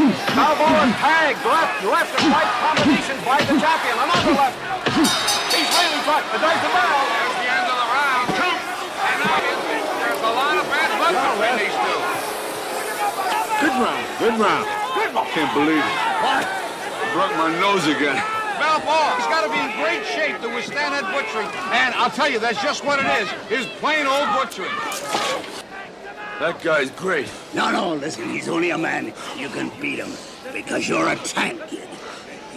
Balboa tag, left, left and right combination by the champion. Another left. He's really trying. There's the bell. There's the end of the round. And now there's a lot of bad blood between these two. Good round. Good round. Good ball. Can't believe it. What? Broke my nose again. Balboa, he's got to be in great shape to withstand that butchering. And I'll tell you, that's just what it is. Is plain old butchering. That guy's great. No, no, listen, he's only a man. You can beat him because you're a tank, kid.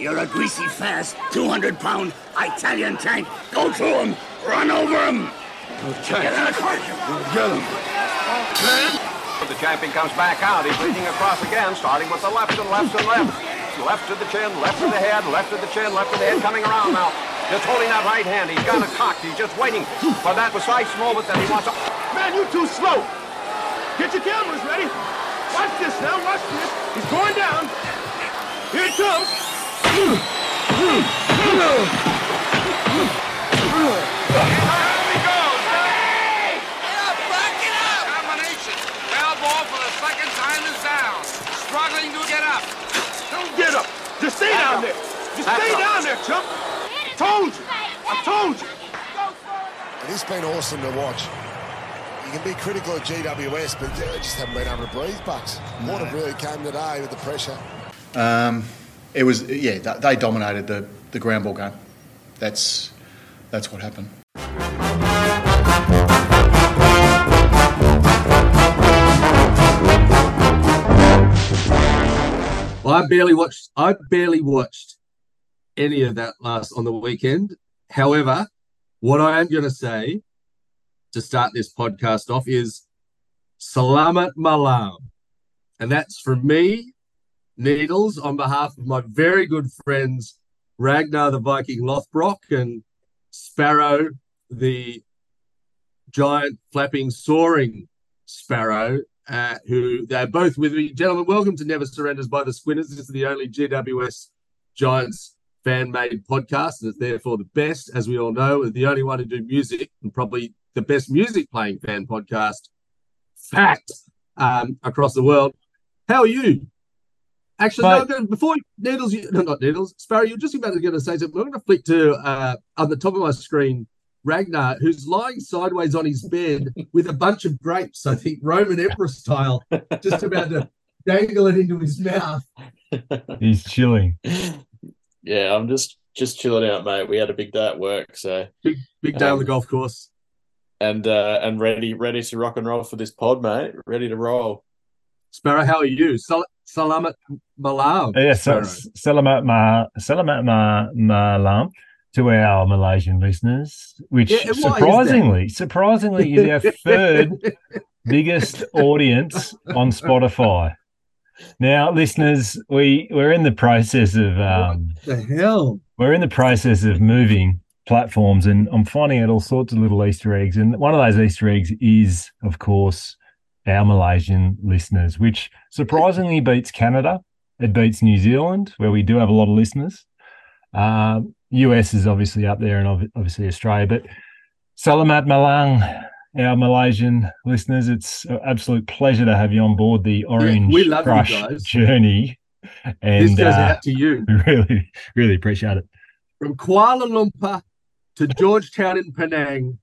You're a greasy, fast, 200-pound Italian tank. Go through him. Run over him. Okay. Get in the car. We'll get him. The champion comes back out. He's leading across again, starting with the left and left and left. Left to the chin, left to the head, left to the chin, left to the head, coming around now. Just holding that right hand. He's got it cocked. He's just waiting for that precise moment that he wants to... Man, you're too slow. Get your cameras ready. Watch this now, watch this. He's going down. Here it comes. Here he goes. Get up, Buck, get up. Combination. Balboa for the second time is down. Struggling to get up. Don't get up. Just stay down there. Just stay down there, chump. Told you. I told you. It has been awesome to watch. You can be critical of GWS, but they just haven't been able to breathe, Bucks. Water really came today with the pressure. Um, it was yeah. They dominated the, the ground ball game. That's that's what happened. Well, I barely watched. I barely watched any of that last on the weekend. However, what I am going to say to start this podcast off is Salamat Malam, and that's from me, Needles, on behalf of my very good friends Ragnar the Viking Lothbrok and Sparrow the giant flapping soaring sparrow uh, who they're both with me. Gentlemen, welcome to Never Surrenders by the Squinters. This is the only GWS Giants fan made podcast, and it's therefore the best, as we all know, the only one to do music and probably the best music playing fan podcast. Fact um, across the world. How are you? Actually, no, I'm gonna, before Needles, you, no, not Needles, Sparrow, you're just about to going to say something. We're going to flick to uh, on the top of my screen Ragnar, who's lying sideways on his bed with a bunch of grapes, I think Roman Emperor style, just about to dangle it into his mouth. He's chilling. Yeah, I'm just just chilling out, mate. We had a big day at work, so Big big day on the Um, golf course. And uh and ready ready to rock and roll for this pod, mate. Ready to roll. Sparrow, how are you? Sal- Salamat Malam. Yeah, so Sparrow. Selamat Ma Selamat Ma Malam to our Malaysian listeners, which Yeah, and why is surprisingly, surprisingly is our third biggest audience on Spotify. Now, listeners, we we're in the process of um, the hell? we're in the process of moving platforms and I'm finding out all sorts of little Easter eggs. And one of those Easter eggs is, of course, our Malaysian listeners, which surprisingly beats Canada. It beats New Zealand, where we do have a lot of listeners. Um, US is obviously up there and obviously Australia. But Salamat Malang, our Malaysian listeners, it's an absolute pleasure to have you on board the Orange we love you Crush journey. And this goes uh, out to you. we really, really appreciate it. From Kuala Lumpur to Georgetown in Penang.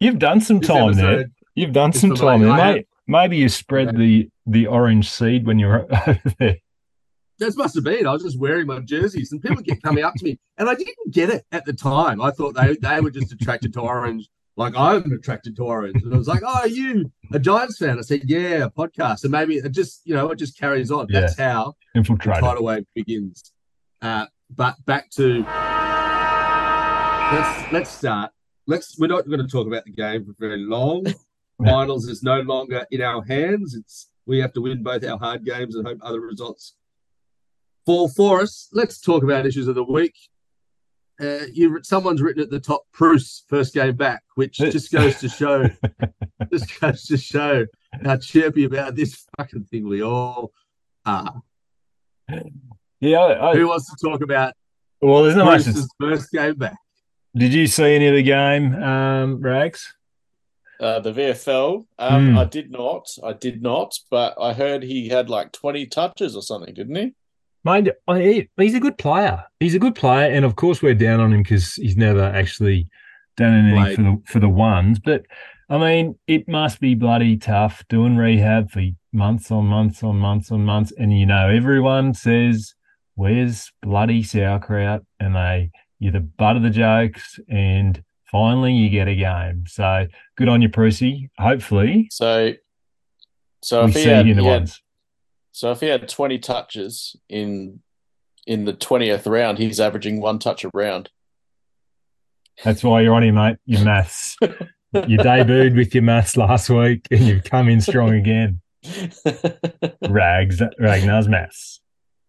You've done some time there. You've done some time there, mate. Maybe you spread the the orange seed when you were over there. That must have been. I was just wearing my jerseys, and people kept coming up to me, and I didn't get it at the time. I thought they they were just attracted to orange, like I'm attracted to orange. And I was like, "Oh, are you a Giants fan?" I said, "Yeah, a podcast." And maybe it just, you know, it just carries on. Yeah. That's how the tidal wave begins. Uh, but back to let's let's start. Let's. We're not going to talk about the game for very long. Finals is no longer in our hands. It's we have to win both our hard games and hope other results fall for us. Let's talk about issues of the week. Uh, you, someone's written at the top, Preuss first game back, which just goes to show, just goes to show how chirpy about this fucking thing we all are. Yeah. I, I, Who wants to talk about well, there's not much. to- first game back? Did you see any of the game, um, Rags? uh, the VFL. Um, Hmm. I did not. I did not. But I heard he had like twenty touches or something, didn't he? Mind, I- he's a good player. He's a good player, and of course we're down on him because he's never actually done anything Played. for the for the ones. But I mean, it must be bloody tough doing rehab for months on months on months on months, and you know everyone says, "Where's bloody sauerkraut?" and they you're the butt of the jokes, and finally you get a game. So good on you, Preussy. Hopefully So, so if he had, you in the he had- so if he had twenty touches in in the twentieth round, he's averaging one touch a round. That's why you're on him, mate. Your maths. you debuted with your maths last week and you've come in strong again. Rags, Ragnar's maths.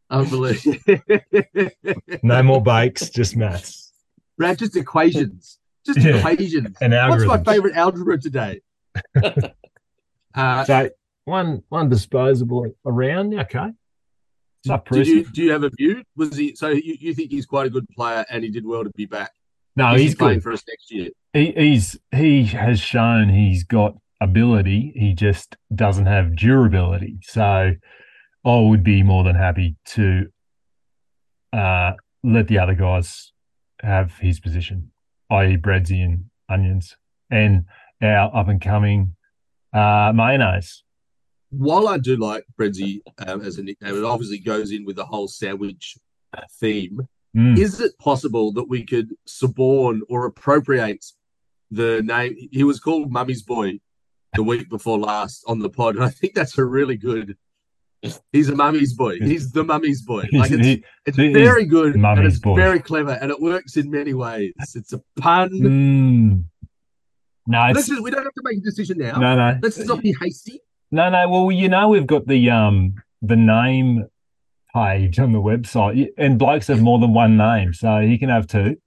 Unbelievable. No more bikes, just maths. Right, just equations. Just Yeah. equations. And What's my favorite algebra today? uh, So one one disposable around, okay. did, you do you have a view? Was he so you, you think he's quite a good player and he did well to be back? No, he's playing good. for us next year. He, he's he has shown he's got ability. He just doesn't have durability. So I would be more than happy to uh, let the other guys have his position, i.e., breadsy and onions, and our up and coming uh, mayonnaise. While I do like Brenzy um, as a nickname, it obviously goes in with the whole sandwich theme. Mm. Is it possible that we could suborn or appropriate the name? He was called Mummy's Boy the week before last on the pod, and I think that's a really good. He's a mummy's boy. He's the mummy's boy. Like it's, He- it's he very good and it's boy. very clever and it works in many ways. It's a pun. Mm. No, Let's it's, just, we don't have to make a decision now. no, no. Let's not be hasty. No, no. Well, you know, we've got the um the name page on the website, and blokes have more than one name, so he can have two.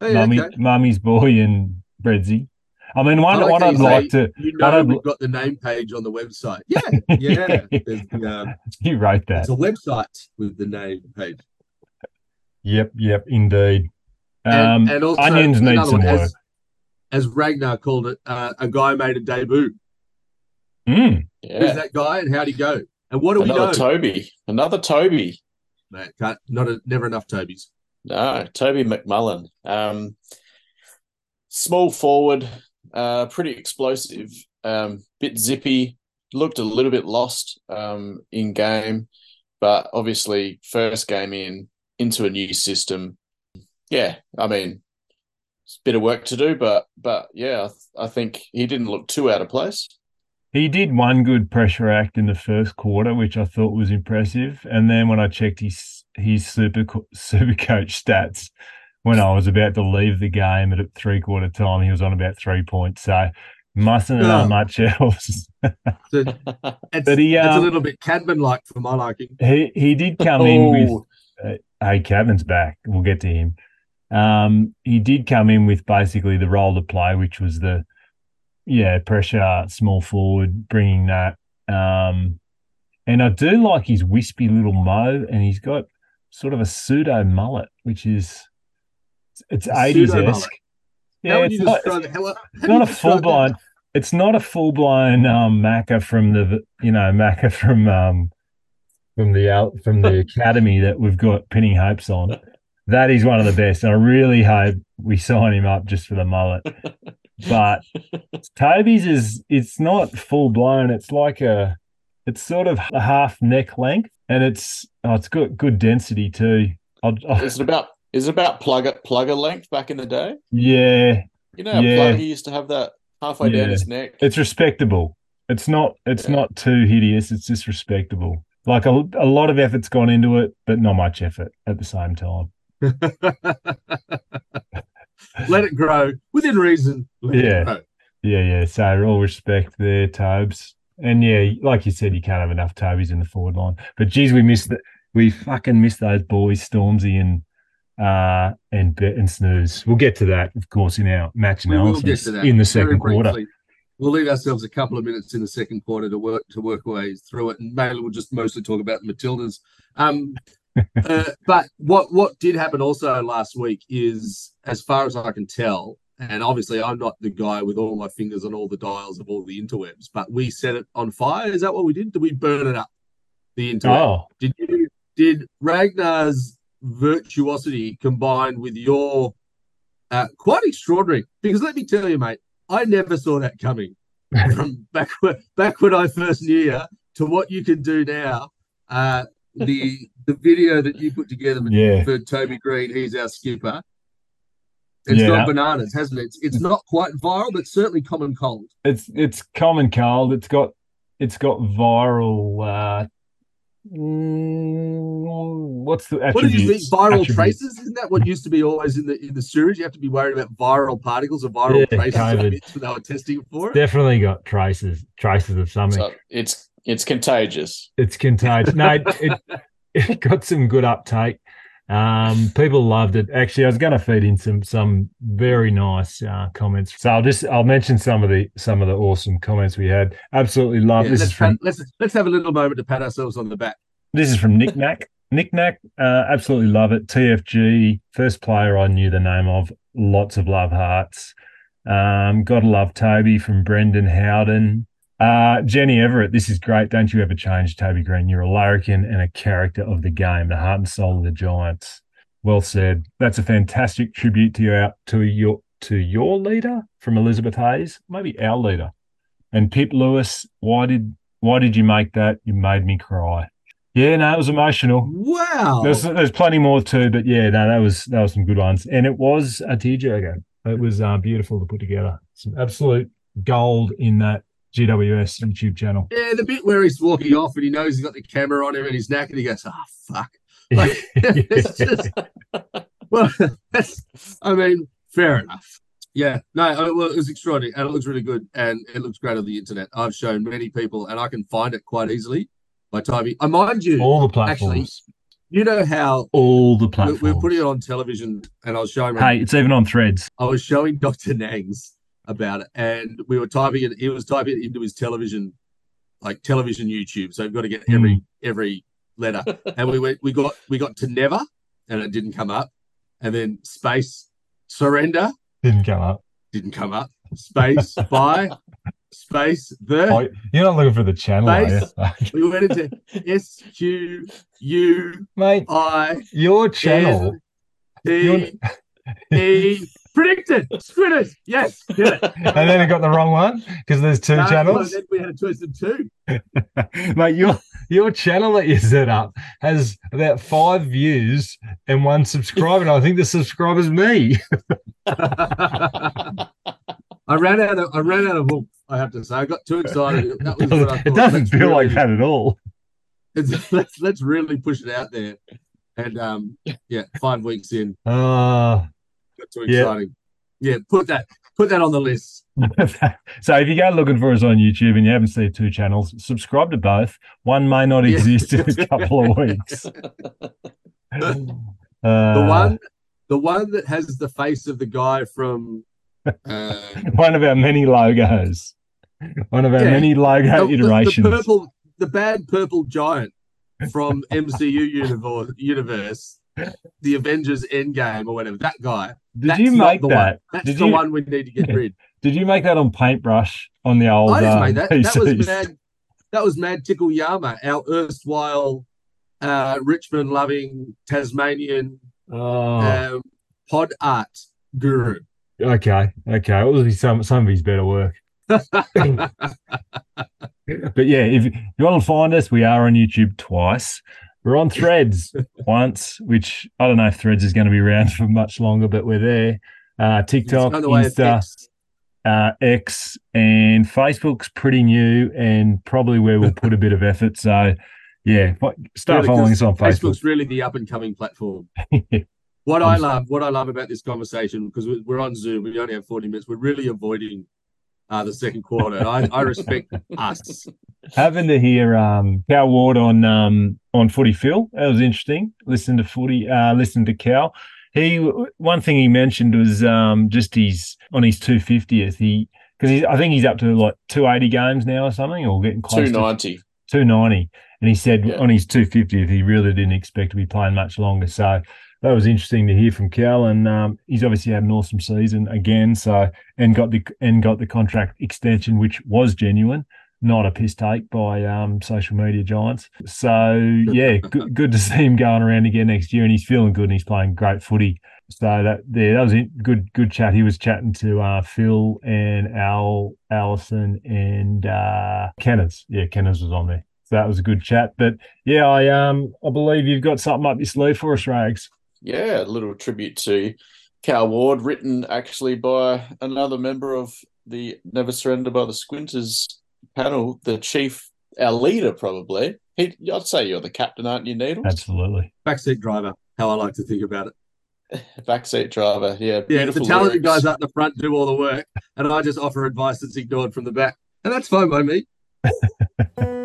Hey, Mummy, okay. Mummy's boy and Breadsy. I mean, I what, what how I'd you like say, to, You what know, I'd- we've got the name page on the website. Yeah, yeah. There's the, um, you wrote that. it's a website with the name page. Yep, yep, indeed. Um, And, and also onions need some one, work. As, as Ragnar called it, uh, a guy made a debut. Mm. Who's that guy and how'd he go? And what do we another know? Toby, another Toby. Mate, can't, not a, never enough Tobys. No, Toby McMullin. Um, small forward, uh, pretty explosive, um, bit zippy, looked a little bit lost um, in game, but obviously first game in into a new system. Yeah, I mean, it's a bit of work to do, but but yeah, I, th- I think he didn't look too out of place. He did one good pressure act in the first quarter, which I thought was impressive. And then when I checked his his super super coach stats, when I was about to leave the game at three quarter time, he was on about three points. So mustn't have done Oh. much else. It's, But he, it's a um, little bit Cadman like for my liking. he he did come in with Oh, Hey, Kevin's back. We'll get to him. Um, he did come in with basically the role to play, which was the yeah pressure, small forward, bringing that. Um, and I do like his wispy little mo, and he's got sort of a pseudo mullet, which is it's eighties esque. Yeah, it's not, describe it? How, how it's not a full blown. It's not a full blown um, Macca from the you know Macca from um, from the out from the academy that we've got pinning hopes on. That is one of the best, and I really hope we sign him up just for the mullet. But Toby's is it's not full blown. It's like a it's sort of a half neck length, and it's oh, it's got good density too. I'll, I'll- is it about is it about plugger plugger length back in the day? yeah, You know, how Yeah. plugger used to have that halfway down his neck. it's respectable. It's not it's Yeah. not too hideous. It's just respectable. Like a, a lot of effort's gone into it, but not much effort at the same time. Let it grow within reason. Let it Yeah. grow. Yeah, yeah. So all respect there, Tobes. And yeah, like you said, you can't have enough Tobies in the forward line. But geez, we missed the, we fucking missed those boys, Stormzy and uh and and Snooze. We'll get to that, of course, in our match analysis get to that in the second quarter. We'll leave ourselves a couple of minutes in the second quarter to work to work our way through it, and mainly we'll just mostly talk about the Matildas. Um, uh, but what what did happen also last week is, as far as I can tell, And obviously, I'm not the guy with all my fingers on all the dials of all the interwebs, but we set it on fire. Is that what we did? Did we burn it up? The interweb. Oh, Did you? Did Ragnar's virtuosity combined with your uh, quite extraordinary? Because let me tell you, mate, I never saw that coming from back when, back when I first knew you to what you can do now. Uh, the the video that you put together Yeah. for Toby Greene, he's our skipper. It's Yeah. gone bananas, hasn't it? It's, it's not quite viral, but certainly common cold. it's it's common cold. It's got it's got viral. Uh, mm, what's the What did you think? Viral Attributes. traces? Isn't that what used to be always in the in the sewage? You have to be worried about viral particles or viral Yeah, traces COVID. bits they were testing for it. Definitely got traces traces of something. So it's it's contagious. It's contagious. No, it, it, it got some good uptake. Um, people loved it. Actually, I was going to feed in some some very nice uh, comments. So I'll just I'll mention some of the some of the awesome comments we had. Absolutely love. Yeah, this let's, from pat, let's let's have a little moment to pat ourselves on the back. this is from Nick Knack. Nick Knack, uh, absolutely love it. TFG, first player I knew the name of. Lots of love hearts. Um, gotta love Toby from Brendan Howden. Uh, Jenny Everett, this is great. Don't you ever change, Toby Greene. You're a larrikin and a character of the game, the heart and soul of the Giants. Well said. That's a fantastic tribute to your to your to your leader from Elizabeth Hayes, maybe our leader. And Pip Lewis, why did why did you make that? You made me cry. Yeah, no, it was emotional. Wow. There's there's plenty more too, but yeah, no, that was that was some good ones, and it was a tearjerker. It was uh, beautiful to put together. Some absolute gold in that GWS YouTube channel. Yeah, the bit where he's walking off and he knows he's got the camera on him and he's neck and he goes, "Oh fuck!" Like, it's just, well, that's. I mean, fair enough. Yeah, no, uh, it was, it was extraordinary and it looks really good and it looks great on the internet. I've shown many people and I can find it quite easily by typing. I mind you, All the actually, platforms, you know how all the platforms. we're putting it on television and I was showing. hey, it's even on Threads. I was showing Dr. Nangs about it, and we were typing it. He was typing it into his television, like television YouTube. So you've got to get hmm. every every letter. And we went, we got, we got to never, and it didn't come up. And then space surrender Didn't come up. didn't come up. Space by space the. Oh, you're not looking for the channel, you? We went into S Q U Mate, I your channel. T E predicted. Squitters. Yes. Get it. and then it got the wrong one because there's two No, channels. we had a choice of two. Mate, your your channel that you set up has about five views and one subscriber. And I think the subscriber's me. I ran out of I ran out of hook. I have to say, I got too excited. That was what I it doesn't Let's feel like that at all. let's let's really push it out there. And um, yeah, five weeks in, Uh, too Yeah. exciting. Yeah, put that put that on the list. so if you go looking for us on YouTube and you haven't seen two channels, subscribe to both. One may not Yeah. exist in a couple of weeks. The Uh, one, the one that has the face of the guy from. Uh, one of our many logos. One of our Yeah. many logo the, the- iterations. the purple, the bad purple giant from MCU universe, universe, the Avengers Endgame or whatever. That guy. Did That's you make that? Did the you- one we need to get rid. Did you make that on paintbrush on the old? I just um, made that. That was mad. That was Mad Tickle Yama, our erstwhile uh, Richmond loving Tasmanian Oh, um, pod art guru. okay, okay. It be some some of his better work. But yeah, if you want to find us, we are on YouTube twice. We're on Threads once, which I don't know if Threads is going to be around for much longer, but we're there. Uh, TikTok, gone the way of Insta, X. uh, X, and Facebook's pretty new and probably where we'll put a bit of effort. So yeah, start Yeah, following us on Facebook. Facebook's really the up and coming platform. What I love, what I love about this conversation, because we're on Zoom, we only have 40 minutes, we're really avoiding uh, the second quarter. I, I respect us. Having to hear um Cal Ward on um on Footy Phil, that was interesting. Listen to Footy, uh, listen to Cal. He one thing he mentioned was um just his on his two fiftieth. He because I think he's up to like two eighty games now or something, or getting close Two to ninety. two ninety. And he said Yeah. on his two fiftieth, he really didn't expect to be playing much longer. So that was interesting to hear from Cal, and um, he's obviously had an awesome season again. So and got the and got the contract extension, which was genuine, not a piss take by um, social media giants. So yeah, good, good to see him going around again next year, and he's feeling good and he's playing great footy. So that there, that was a good good chat. He was chatting to uh, Phil and Al, Allison, and uh, Kenners. Yeah, Kenners was on there. So that was a good chat. But yeah, I um I believe you've got something up your sleeve for us, Rags. Yeah, a little tribute to Cal Ward, written actually by another member of the Never Surrender by the Squinters panel, the chief, our leader, probably. He, I'd say you're the captain, aren't you, Needles? Absolutely. Backseat driver, how I like to think about it. Backseat driver, yeah. Yeah, the talented lyrics. guys up the front do all the work, and I just offer advice that's ignored from the back. And that's fine by me.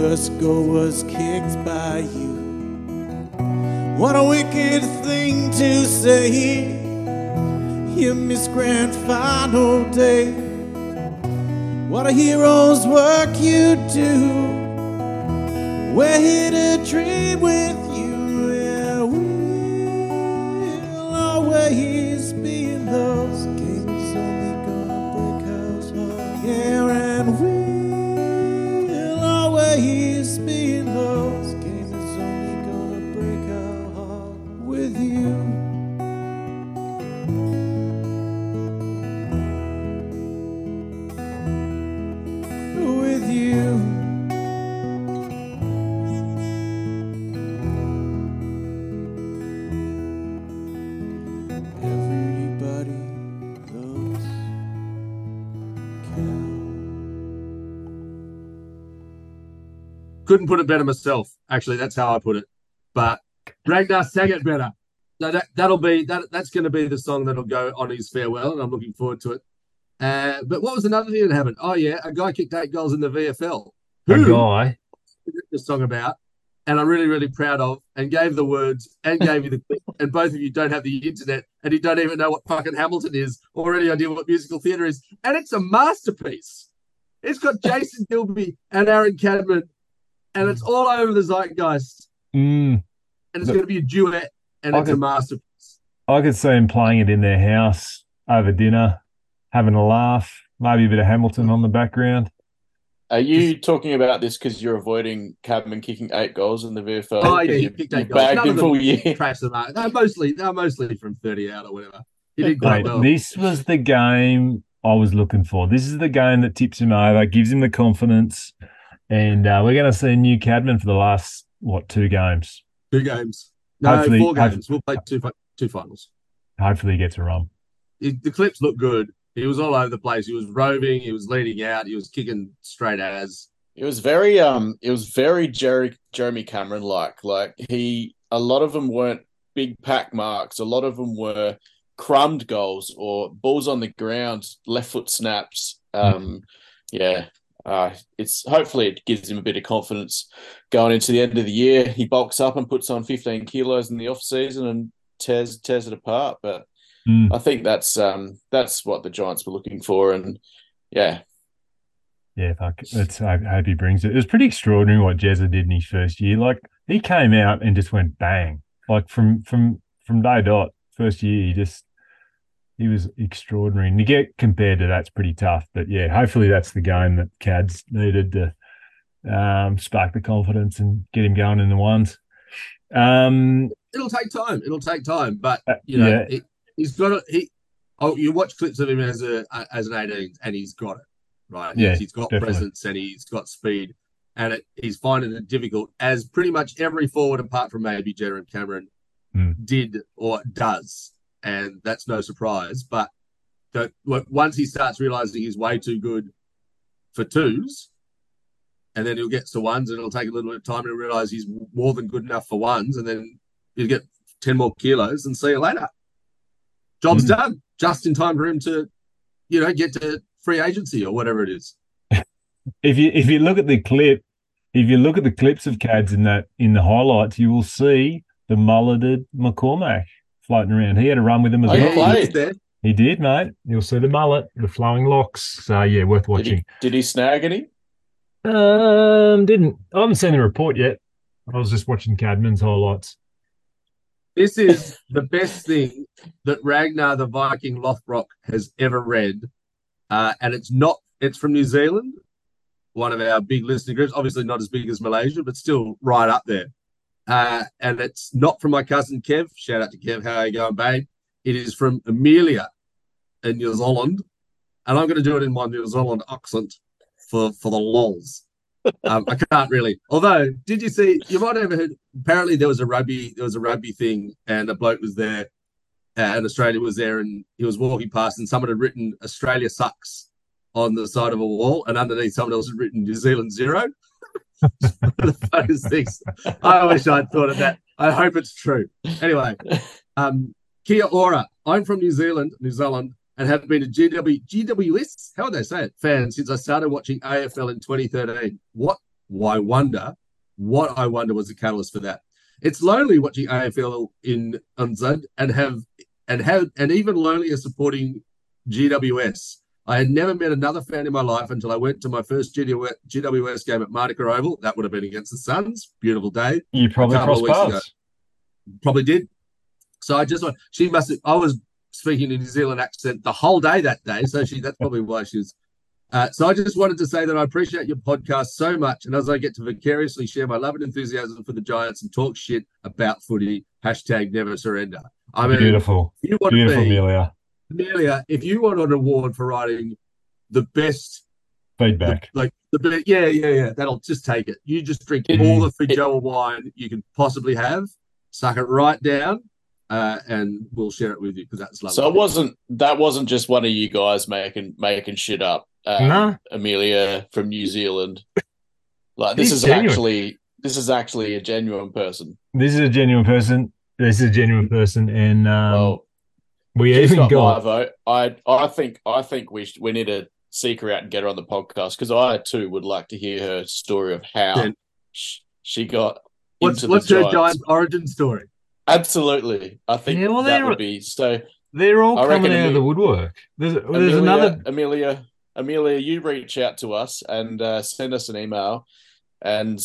First goal was kicked by you. What a wicked thing to say. You miss grand final day. What a hero's work you do. We're here to dream with Couldn't put it better myself. Actually, that's how I put it. But Ragnar sang it better. So that that'll be that. That's going to be the song that'll go on his farewell, and I'm looking forward to it. Uh, but what was another thing that happened? Oh yeah, a guy kicked eight goals in the VFL. A Who guy. the song about, and I'm really, really proud of, and gave the words and gave you the clip. And both of you don't have the internet, and you don't even know what fucking Hamilton is or any idea what musical theatre is, and it's a masterpiece. It's got Jason Gilby and Aaron Cadman, and it's all over the zeitgeist, Mm. and it's going to be a duet, and I it's a masterpiece. I could see him playing it in their house over dinner, having a laugh, maybe a bit of Hamilton on the background. Are you talking about this because you're avoiding Cadman kicking eight goals in the VFL? Oh yeah, 'Cause he you, kicked you eight goals. bagged None him of them full year. trash them out. They're mostly they're mostly from 30 out or whatever. He did quite Mate, well. this was the game I was looking for. This is the game that tips him over, gives him the confidence, and uh, we're going to see new Cadman for the last what two games. Two games. No, Hopefully- four games. We'll play two two finals. Hopefully, he gets a run. it- the clips look good. He was all over the place. He was roving. He was leading out. He was kicking straight as. It was very um it was very Jerry Jeremy Cameron like. Like he a lot of them weren't big pack marks. A lot of them were crumbed goals or balls on the ground, left foot snaps. Um yeah. Uh, it's hopefully it gives him a bit of confidence going into the end of the year. He bulks up and puts on 15 kilos in the off season and tears tears it apart. But Mm. I think that's um that's what the Giants were looking for. And yeah, Yeah, fuck. That's I hope he brings it. It was pretty extraordinary what Jezza did in his first year. Like he came out and just went bang. Like from from from day dot first year, he just he was extraordinary. And to get compared to that's pretty tough. But yeah, hopefully that's the game that Cads needed to um, spark the confidence and get him going in the ones. Um, It'll take time. It'll take time, but Uh, you know, yeah. he, he's got it. He, oh, you watch clips of him as a as an eighteen, and he's got it right. Yeah, he's got definitely. presence and he's got speed, and it, he's finding it difficult, as pretty much every forward apart from maybe Jeremy Cameron Hmm. did or does, and that's no surprise. But the, w- once he starts realizing he's way too good for twos, and then he'll get to ones, and it'll take a little bit of time to realize he's more than good enough for ones, and then he'll get ten more kilos, and see you later. Job's Mm. done, just in time for him to, you know, get to free agency or whatever it is. if you if you look at the clip, if you look at the clips of Cads in that in the highlights, you will see the mulleted McCormack floating around. He had a run with him as Oh, he well. played. there. He did, mate. You'll see the mullet, the flowing locks. So yeah, worth did watching. he, did he snag any? Um, didn't I haven't seen the report yet. I was just watching Cadman's highlights. This is the best thing that Ragnar the Viking Lothbrok has ever read. Uh, and it's not, it's from New Zealand, one of our big listening groups, obviously not as big as Malaysia, but still right up there. Uh, and it's not from my cousin Kev. Shout out to Kev. How are you going, babe? It is from Amelia in New Zealand. And I'm going to do it in my New Zealand accent for, for the lols. Um, I can't really. Although, did you see? You might have heard. Apparently, there was a rugby. There was a rugby thing, and a bloke was there, uh, and Australia was there, and he was walking past, and someone had written "Australia sucks" on the side of a wall, and underneath, someone else had written "New Zealand zero. Things. I wish I'd thought of that. I hope it's true. Anyway, um, Kia ora. I'm from New Zealand, New Zealand, and have been a GW, GWS, how would they say it, fan since I started watching AFL in 2013. What, why wonder, what I wonder was the catalyst for that. It's lonely watching AFL in NZ and have, and have, and even lonelier supporting GWS. I had never met another fan in my life until I went to my first GWS game at Manuka Oval. That would have been against the Suns. Beautiful day You probably crossed paths. probably did. So I just want she must have I was speaking in New Zealand accent the whole day that day. So she that's probably why she's. uh, so I just wanted to say that I appreciate your podcast so much. And as I get to vicariously share my love and enthusiasm for the Giants and talk shit about footy, hashtag never surrender. I mean Beautiful, you want beautiful, to be Amelia. Amelia, if you want an award for writing the best Feedback. like the best, yeah, yeah, yeah, that'll just take it. You just drink It- all the it- Feijoa wine you can possibly have, suck it right down, uh, and we'll share it with you because that's lovely. So it wasn't that wasn't just one of you guys making making shit up. Um, No. Amelia from New Zealand. Like this He's is genuine. actually this is actually a genuine person. This is a genuine person. This is a genuine person, and um, well, we she's even got, my vote. I I think I think we sh- we need to seek her out and get her on the podcast because I too would like to hear her story of how Yeah. sh- she got what's into what's the her Giants. giant origin story? Absolutely, I think Yeah, well, that would be so. they're all I coming reckon out of the woodwork. There's there's Amelia, another Amelia, Amelia, you reach out to us and uh, send us an email, and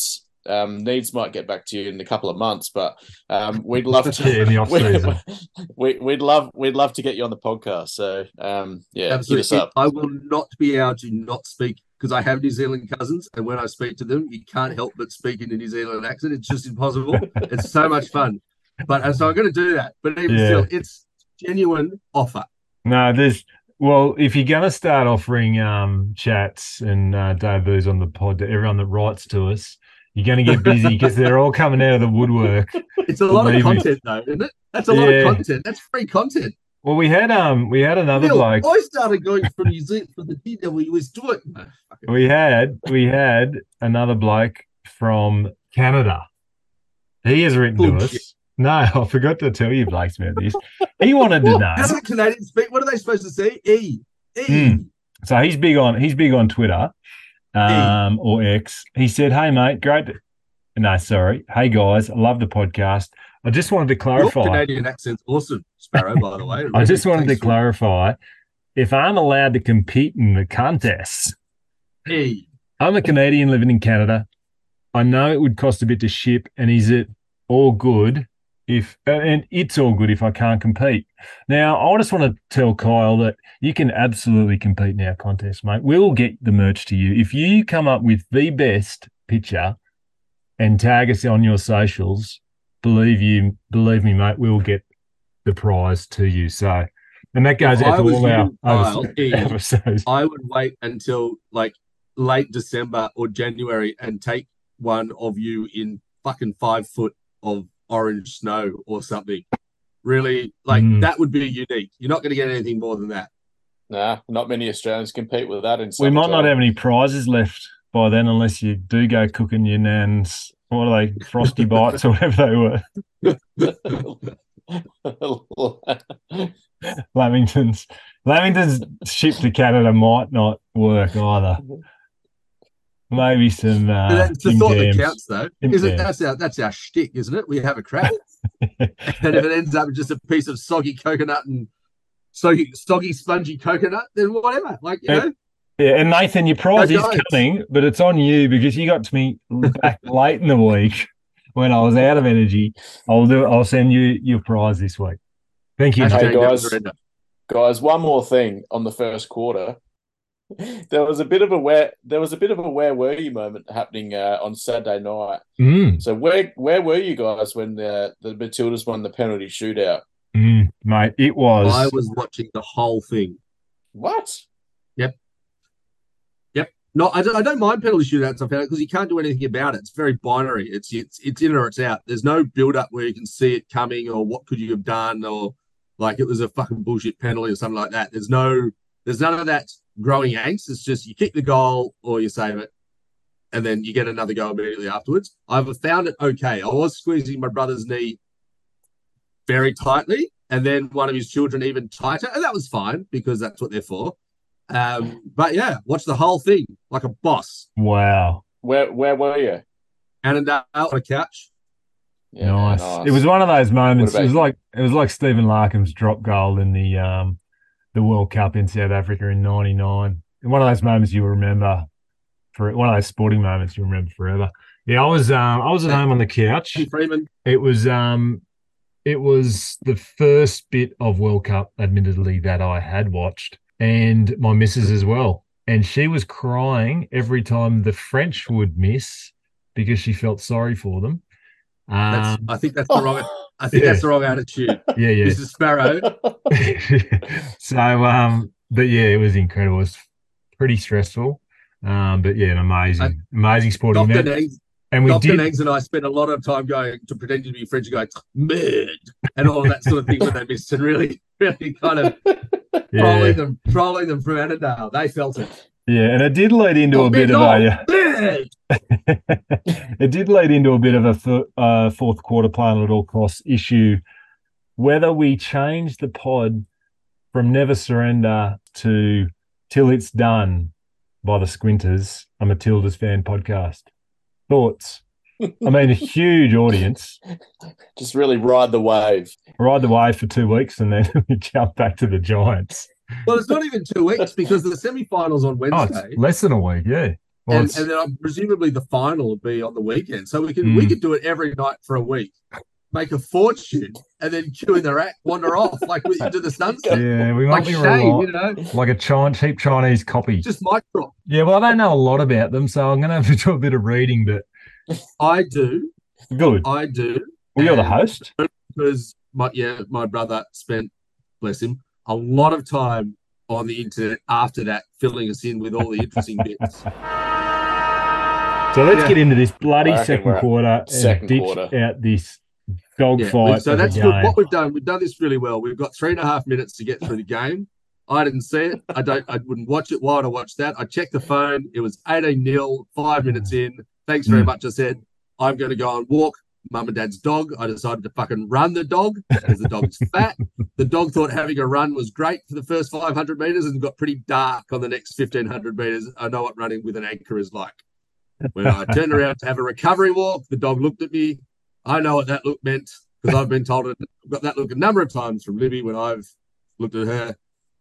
um, Needs might get back to you in a couple of months, but um, we'd love to. In the off-season. we, would love we'd love to get you on the podcast. So um, yeah, hit us Absolutely, up. I will not be able to not speak because I have New Zealand cousins, and when I speak to them, you can't help but speak in a New Zealand accent. It's just impossible. it's so much fun, but and so I'm going to do that. But even Yeah. still, it's genuine offer. No, there's well, if you're gonna start offering um chats and uh, debuts on the pod to everyone that writes to us, you're gonna get busy because they're all coming out of the woodwork. It's a lot of Believe me. content, though, isn't it? That's a lot of content. That's free content. Well, we had um we had another Bill, bloke. I started going for New Zealand for the GWS do it. We had we had another bloke from Canada. He has written to us. No, I forgot to tell you, Blake, about this. He wanted to know. How do Canadians speak? What are they supposed to say? E. E. Hmm. So he's big on he's big on Twitter, um, or X. He said, "Hey mate, great." to-" No, sorry. Hey guys, I love the podcast. I just wanted to Your clarify. Canadian accent's awesome, Sparrow, by the way. I just wanted to clarify if I'm allowed to compete in the contests. E. I'm a Canadian living in Canada. I know it would cost a bit to ship, and is it all good if uh, and it's all good if I can't compete? Now, I just want to tell Kyle that you can absolutely compete in our contest, mate. We'll get the merch to you if you come up with the best picture and tag us on your socials. Believe you, believe me, mate. We'll get the prize to you. So, and that goes If out to all our Kyle, episodes. I would wait until like late December or January and take one of you in fucking five foot of orange snow or something. Really, like Mm. that would be unique. You're not going to get anything more than that. Nah, not many Australians compete with that. In We might not have any prizes left by then, unless you do go cooking your nan's. What are they, frosty bites or whatever they were? Lamingtons. Lamingtons shipped to Canada might not work either. Maybe some. Uh, that's the Tim thought that counts, though. Tim Isn't Tams. that's our that's our shtick, isn't it? We have a crack, and if it ends up just a piece of soggy coconut and soggy, soggy spongy coconut, then whatever. Like you Yeah. know, Yeah, and Nathan, your prize No is goats. coming, but it's on you because you got to me back late in the week when I was out of energy. I'll do. I'll send you your prize this week. Thank you. Hey, guys. Guys, one more thing on the first quarter. There was a bit of a where there was a bit of a where were you moment happening uh, on Saturday night. Mm, So where where were you guys when the the Matildas won the penalty shootout? mm, mate, it was. I was watching the whole thing. What? Yep. Yep. No, I don't, I don't mind penalty shootouts. I found because you can't do anything about it. It's very binary. It's it's it's in or it's out. There's no build up where you can see it coming or what could you have done or like it was a fucking bullshit penalty or something like that. There's no there's none of that growing angst. It's just you kick the goal or you save it, and then you get another go immediately afterwards. I've found it okay. I was squeezing my brother's knee very tightly, and then one of his children even tighter, and that was fine because that's what they're for. Um, but yeah, watch the whole thing like a boss. wow. Where where were you? Annandale on a couch. Yeah, nice. It was one of those moments. It was you? like it was like Stephen Larkham's drop goal in the um the World Cup in South Africa in '99. And One of those moments you remember for one of those sporting moments you remember forever. Yeah, I was um I was at home on the couch. Freeman. It was um it was the first bit of World Cup, admittedly, that I had watched, and my missus as well. And she was crying every time the French would miss because she felt sorry for them. Um, I think that's the wrong. I think yeah. that's the wrong attitude. yeah, yeah. Mrs. Sparrow. so, um, but yeah, it was incredible. It was pretty stressful, um, but yeah, an amazing, amazing sporting Dr. event. And we Dr. did, and I spent a lot of time going to pretending to be French and going mad and all of that sort of thing when they missed and really, really kind of yeah, trolling them, trolling them through Annandale. They felt it. Yeah, and it did lead into Oh, a bit of a. mad. it did lead into a bit of a th- uh, fourth quarter plan at all costs issue. Whether we change the pod from Never Surrender to Till It's Done by the Squinters, a Matilda's fan podcast. Thoughts? I mean, a huge audience. Just really ride the wave. Ride the wave for two weeks and then we jump back to the Giants. Well, it's not even two weeks because the semi-finals on Oh, Wednesday. it's less than a week, yeah. Well, and, and then um, presumably the final will be on the weekend. So we can we Mm. could do it every night for a week, make a fortune, and then chew in the rack, wander off like we do the sunset. yeah, we might Like be Shane, you know, like a cheap Chinese copy. just micro. Yeah, well, I don't know a lot about them, so I'm going to have to do a bit of reading, but I do, good. I do, Well, you're the host. because my yeah, my brother spent, bless him, a lot of time on the internet after that, filling us in with all the interesting bits. So let's Yeah. get into this bloody I reckon we're second at quarter and second ditch quarter. out this Dogfight. so of a that's game. good. What we've done, we've done this really well. We've got three and a half minutes to get through the game. I didn't see it. I don't. I wouldn't watch it. Why would I watch that? I checked the phone. It was 18 0, five minutes in. Thanks very Mm. much. I said, I'm going to go and walk mum and dad's dog. I decided to fucking run the dog because the dog's fat. The dog thought having a run was great for the first 500 meters and got pretty dark on the next 1500 meters. I know what running with an anchor is like. When I turned around to have a recovery walk, the dog looked at me. I know what that look meant because I've been told it. I've got that look a number of times from Libby when I've looked at her.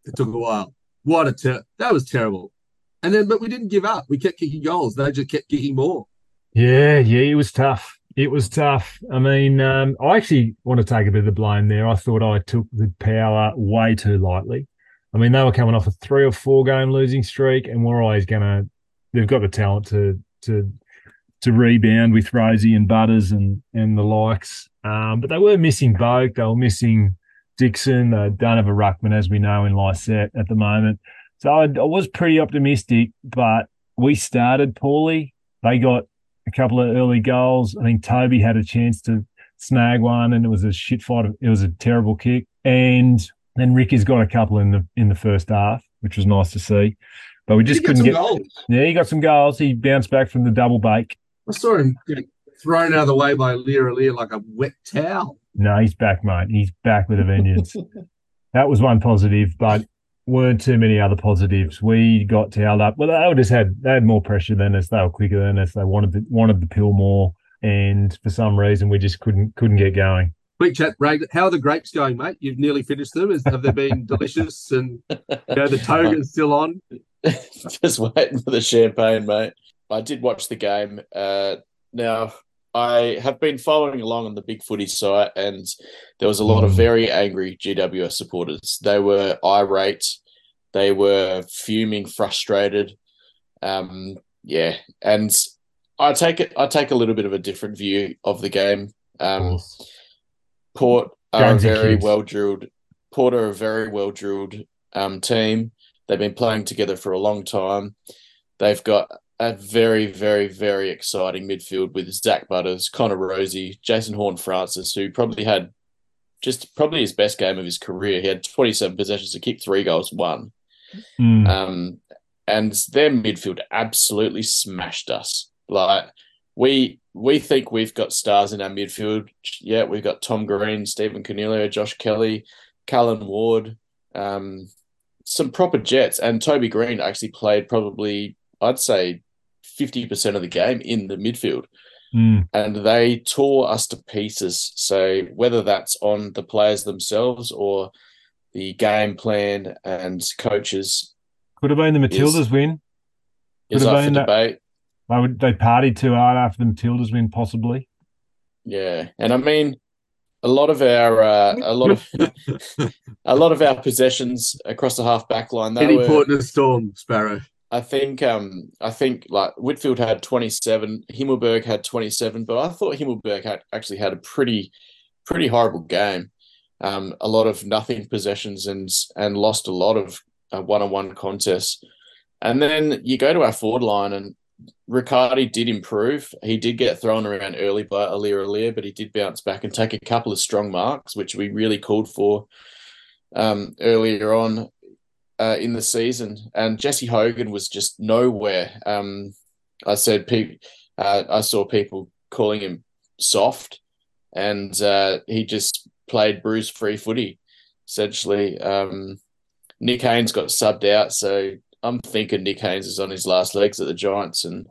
It took a while. What a ter- that was terrible. And then, but we didn't give up. We kept kicking goals. They just kept kicking more. Yeah, yeah, it was tough. It was tough. I mean, um, I actually want to take a bit of the blame there. I thought I took the power way too lightly. I mean, they were coming off a three or four game losing streak, and we're always gonna. They've got the talent to to to rebound with Rozee and Butters and and the likes. Um, but they were missing Boak. They were missing Dixon. They don't have a ruckman, as we know, in Lycett at the moment. So I, I was pretty optimistic, but we started poorly. They got a couple of early goals. I think Toby had a chance to snag one, and it was a shit fight. It was a terrible kick, and then Ricky's got a couple in the in the first half, which was nice to see. But we just He couldn't get. goals. Yeah, he got some goals. He bounced back from the double bake. I saw him get thrown out of the way by Aliir Aliir like a wet towel. No, he's back, mate. He's back with a vengeance. that was one positive, but weren't too many other positives. We got towed up. Well, they were just had they had more pressure than us. They were quicker than us. They wanted the, wanted the pill more, and for some reason we just couldn't couldn't get going. Quick chat, Ray. How are the grapes going, mate? You've nearly finished them. Is, have they been delicious? And you know, the toga's still on. Just waiting for the champagne, mate. I did watch the game. Uh, now, I have been following along on the Big Footy site, and there was a lot of very angry GWS supporters. They were irate. They were fuming, frustrated. Um, yeah, and I take it. I take a little bit of a different view of the game. Um, Port are a very well drilled. Port are a very well drilled um, team. They've been playing together for a long time. They've got a very, very, very exciting midfield with Zach Butters, Connor Rozee, Jason Horne-Francis, who probably had just probably his best game of his career. He had 27 possessions to kick three goals, one. Mm. Um, and their midfield absolutely smashed us. Like we we think we've got stars in our midfield. Yeah, we've got Tom Green, Stephen Coniglio, Josh Kelly, Callan Ward, um, some proper jets, and Toby Greene actually played probably I'd say fifty percent of the game in the midfield Mm. and they tore us to pieces. So whether that's on the players themselves or the game plan and coaches Could have been the Matildas Is- win. Could is have up for been that- debate. They would they partied too hard after the Matildas win, possibly. Yeah, and I mean, a lot of our uh, a lot of a lot of our possessions across the half back line. They Any were, port in a storm, Sparrow. I think um I think like Whitfield had 27, Himmelberg had 27, but I thought Himmelberg had actually had a pretty pretty horrible game. Um, a lot of nothing possessions and and lost a lot of uh, one-on-one contests. And then you go to our forward line and Riccardi did improve. He did get thrown around early by Aliir Aliir, but he did bounce back and take a couple of strong marks, which we really called for um, earlier on uh, in the season. And Jesse Hogan was just nowhere. Um, I said, pe- uh, I saw people calling him soft, and uh, he just played bruise free footy essentially. Um, Nick Haynes got subbed out, so I'm thinking Nick Haynes is on his last legs at the Giants, and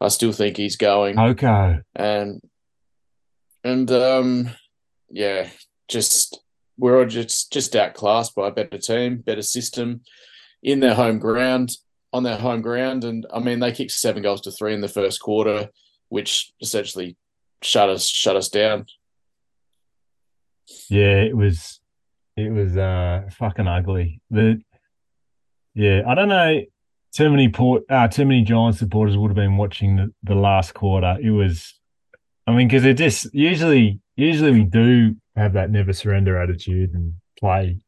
I still think he's going. Okay. And and um, yeah, just we're all just just outclassed by a better team, better system in their home ground, on their home ground, and I mean they kicked seven goals to three in the first quarter, which essentially shut us shut us down. Yeah, it was it was uh fucking ugly. The yeah, I don't know. Too many port, uh, too many Giants supporters would have been watching the, the last quarter. It was, I mean, because it just usually usually we do have that never surrender attitude and play,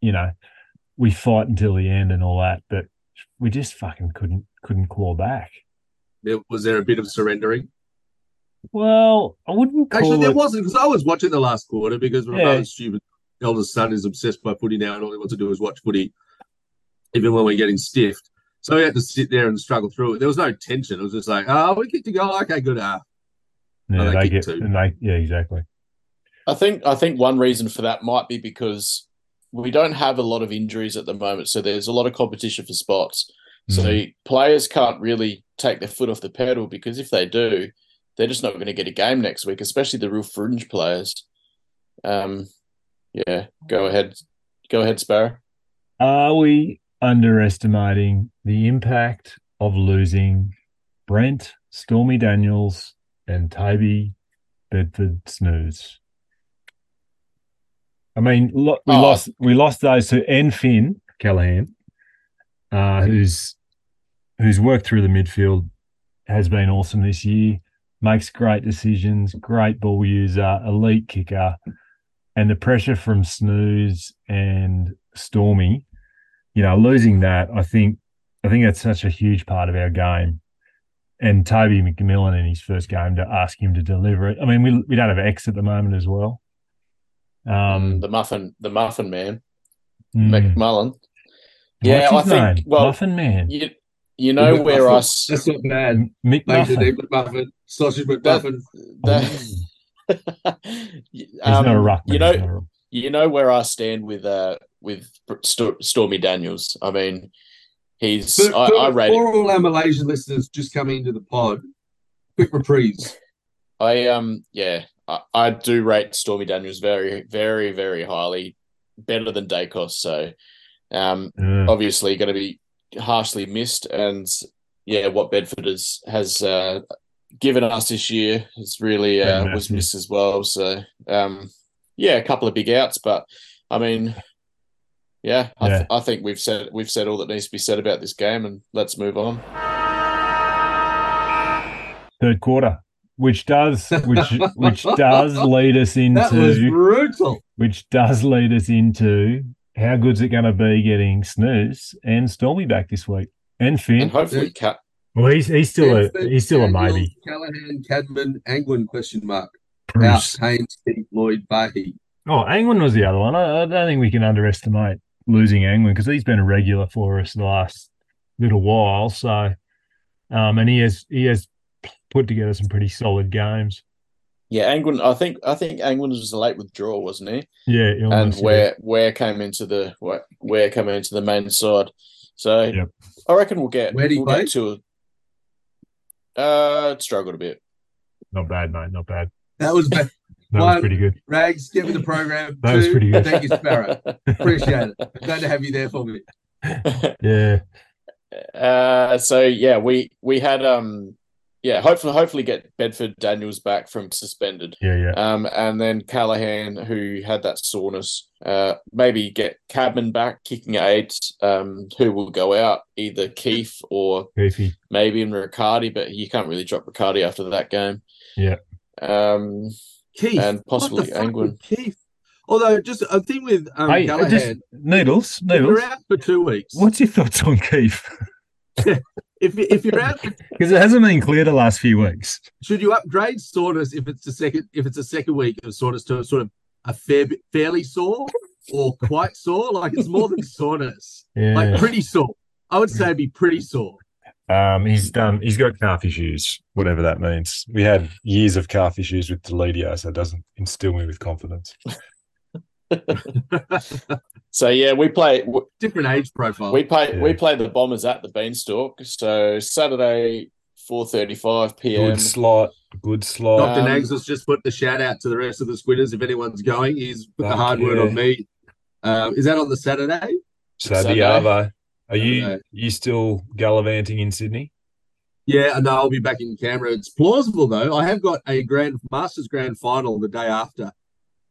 you know, we fight until the end and all that, but we just fucking couldn't couldn't claw back. There, was there a bit of surrendering? Well, I wouldn't call Actually, there it. wasn't because I was watching the last quarter because my Yeah. brother's stupid eldest son is obsessed by footy now, and all he wants to do is watch footy, even when we're getting stiffed. So he had to sit there and struggle through it. There was no tension. It was just like, oh, we get to go. Okay, good. Ah, yeah, Oh, they they get. two. And they, yeah, exactly. I think I think one reason for that might be because we don't have a lot of injuries at the moment, so there's a lot of competition for spots. So Mm. players can't really take their foot off the pedal because if they do, they're just not going to get a game next week, especially the real fringe players. Um, yeah, go ahead, go ahead, Sparrow. Are we underestimating the impact of losing Brent, Stormy Daniels, and Toby Bedford Snooze? I mean, lo- we Oh. lost we lost those two and Finn Callaghan, uh, who's who's worked through the midfield, has been awesome this year. Makes great decisions, great ball user, elite kicker, and the pressure from Snooze and Stormy you know, losing that, I think, I think that's such a huge part of our game. And Toby McMullin in his first game to ask him to deliver it. I mean, we we don't have X at the moment as well. Um, the muffin, the muffin man, mm, McMullin. what's Yeah, I his think. Well, Muffin Man, you you know McMuffin. where us That's not bad. Mick Major McMuffin, sausage McMuffin. that. He's not a um, you know, he's not a ruck- you know where I stand with uh with Sto- Stormy Daniels. I mean, he's For, I, for, I rate for all our Malaysian listeners just coming into the pod, quick reprise. I um yeah I, I do rate Stormy Daniels very very very highly, better than Dacos. So, um, Yeah. obviously going to be harshly missed, and yeah, what Bedford has has uh, given us this year is really uh, was missed as well. So, um, yeah, a couple of big outs, but I mean. Yeah, I, th- I think we've said we've said all that needs to be said about this game, and let's move on. third quarter, which does which which does lead us into That was into brutal. which does lead us into how good's it going to be getting Snooze and Stormy back this week and Finn. And hopefully, cut. Well, he's he's still a he's still a maybe. Callaghan, Cadman, Angwin, question mark. Preuss. Out, Haynes, Keith, Lloyd, Bahi. Oh, Angwin was the other one. I, I don't think we can underestimate losing Angwin because he's been a regular for us the last little while. So, um, and he has he has put together some pretty solid games. Yeah, Angwin. I think I think Angwin was a late withdrawal, wasn't he? Yeah, and illness, yeah. where where came into the where, where came into the main side. So Yep. I reckon we'll get Where did he we'll play? get to uh struggled a bit. not bad, mate, not bad. That was bad. That One, was pretty good. Rags, get with the program. That was pretty good. Thank you, Sparrow. Appreciate it. Glad to have you there for me. Yeah, Uh so yeah, we we had um yeah, hopefully hopefully get Bedford Daniels back from suspended. yeah, yeah. Um and then Callaghan who had that soreness. Uh maybe get Cadman back kicking eight, um, who will go out, either Keith or Beefy. maybe in Riccardi, but you can't really drop Riccardi after that game. Yeah. Um, Keith. and possibly what Angwin. Keith. Although, just a thing with um, Hey, Callaghan. just Needles, if you're out for two weeks. What's your thoughts on Keith? If, if you're out, Because it hasn't been clear the last few weeks. should you upgrade soreness if it's the second if it's a second week of soreness to sort of a fair bit fairly sore or quite sore? Like it's more than soreness. Yeah. Like pretty sore. I would say it'd be pretty sore. Um, he's done. He's got calf issues, whatever that means. We had years of calf issues with Deledio, so it doesn't instill me with confidence. So yeah, we play Different age profile. we play we play the Bombers at the Beanstalk. So Saturday, four thirty five PM. Good slot. Good slot. Dr. Um, Nags has just put the shout out to the rest of the squinters. If anyone's going, he's put the Fuck hard word on me. Um, is that on the Saturday? Saturday, Saturday. Arvo. Are you Saturday. you still gallivanting in Sydney? Yeah, no, I'll be back in Canberra. It's plausible though. I have got a grand Masters Grand Final the day after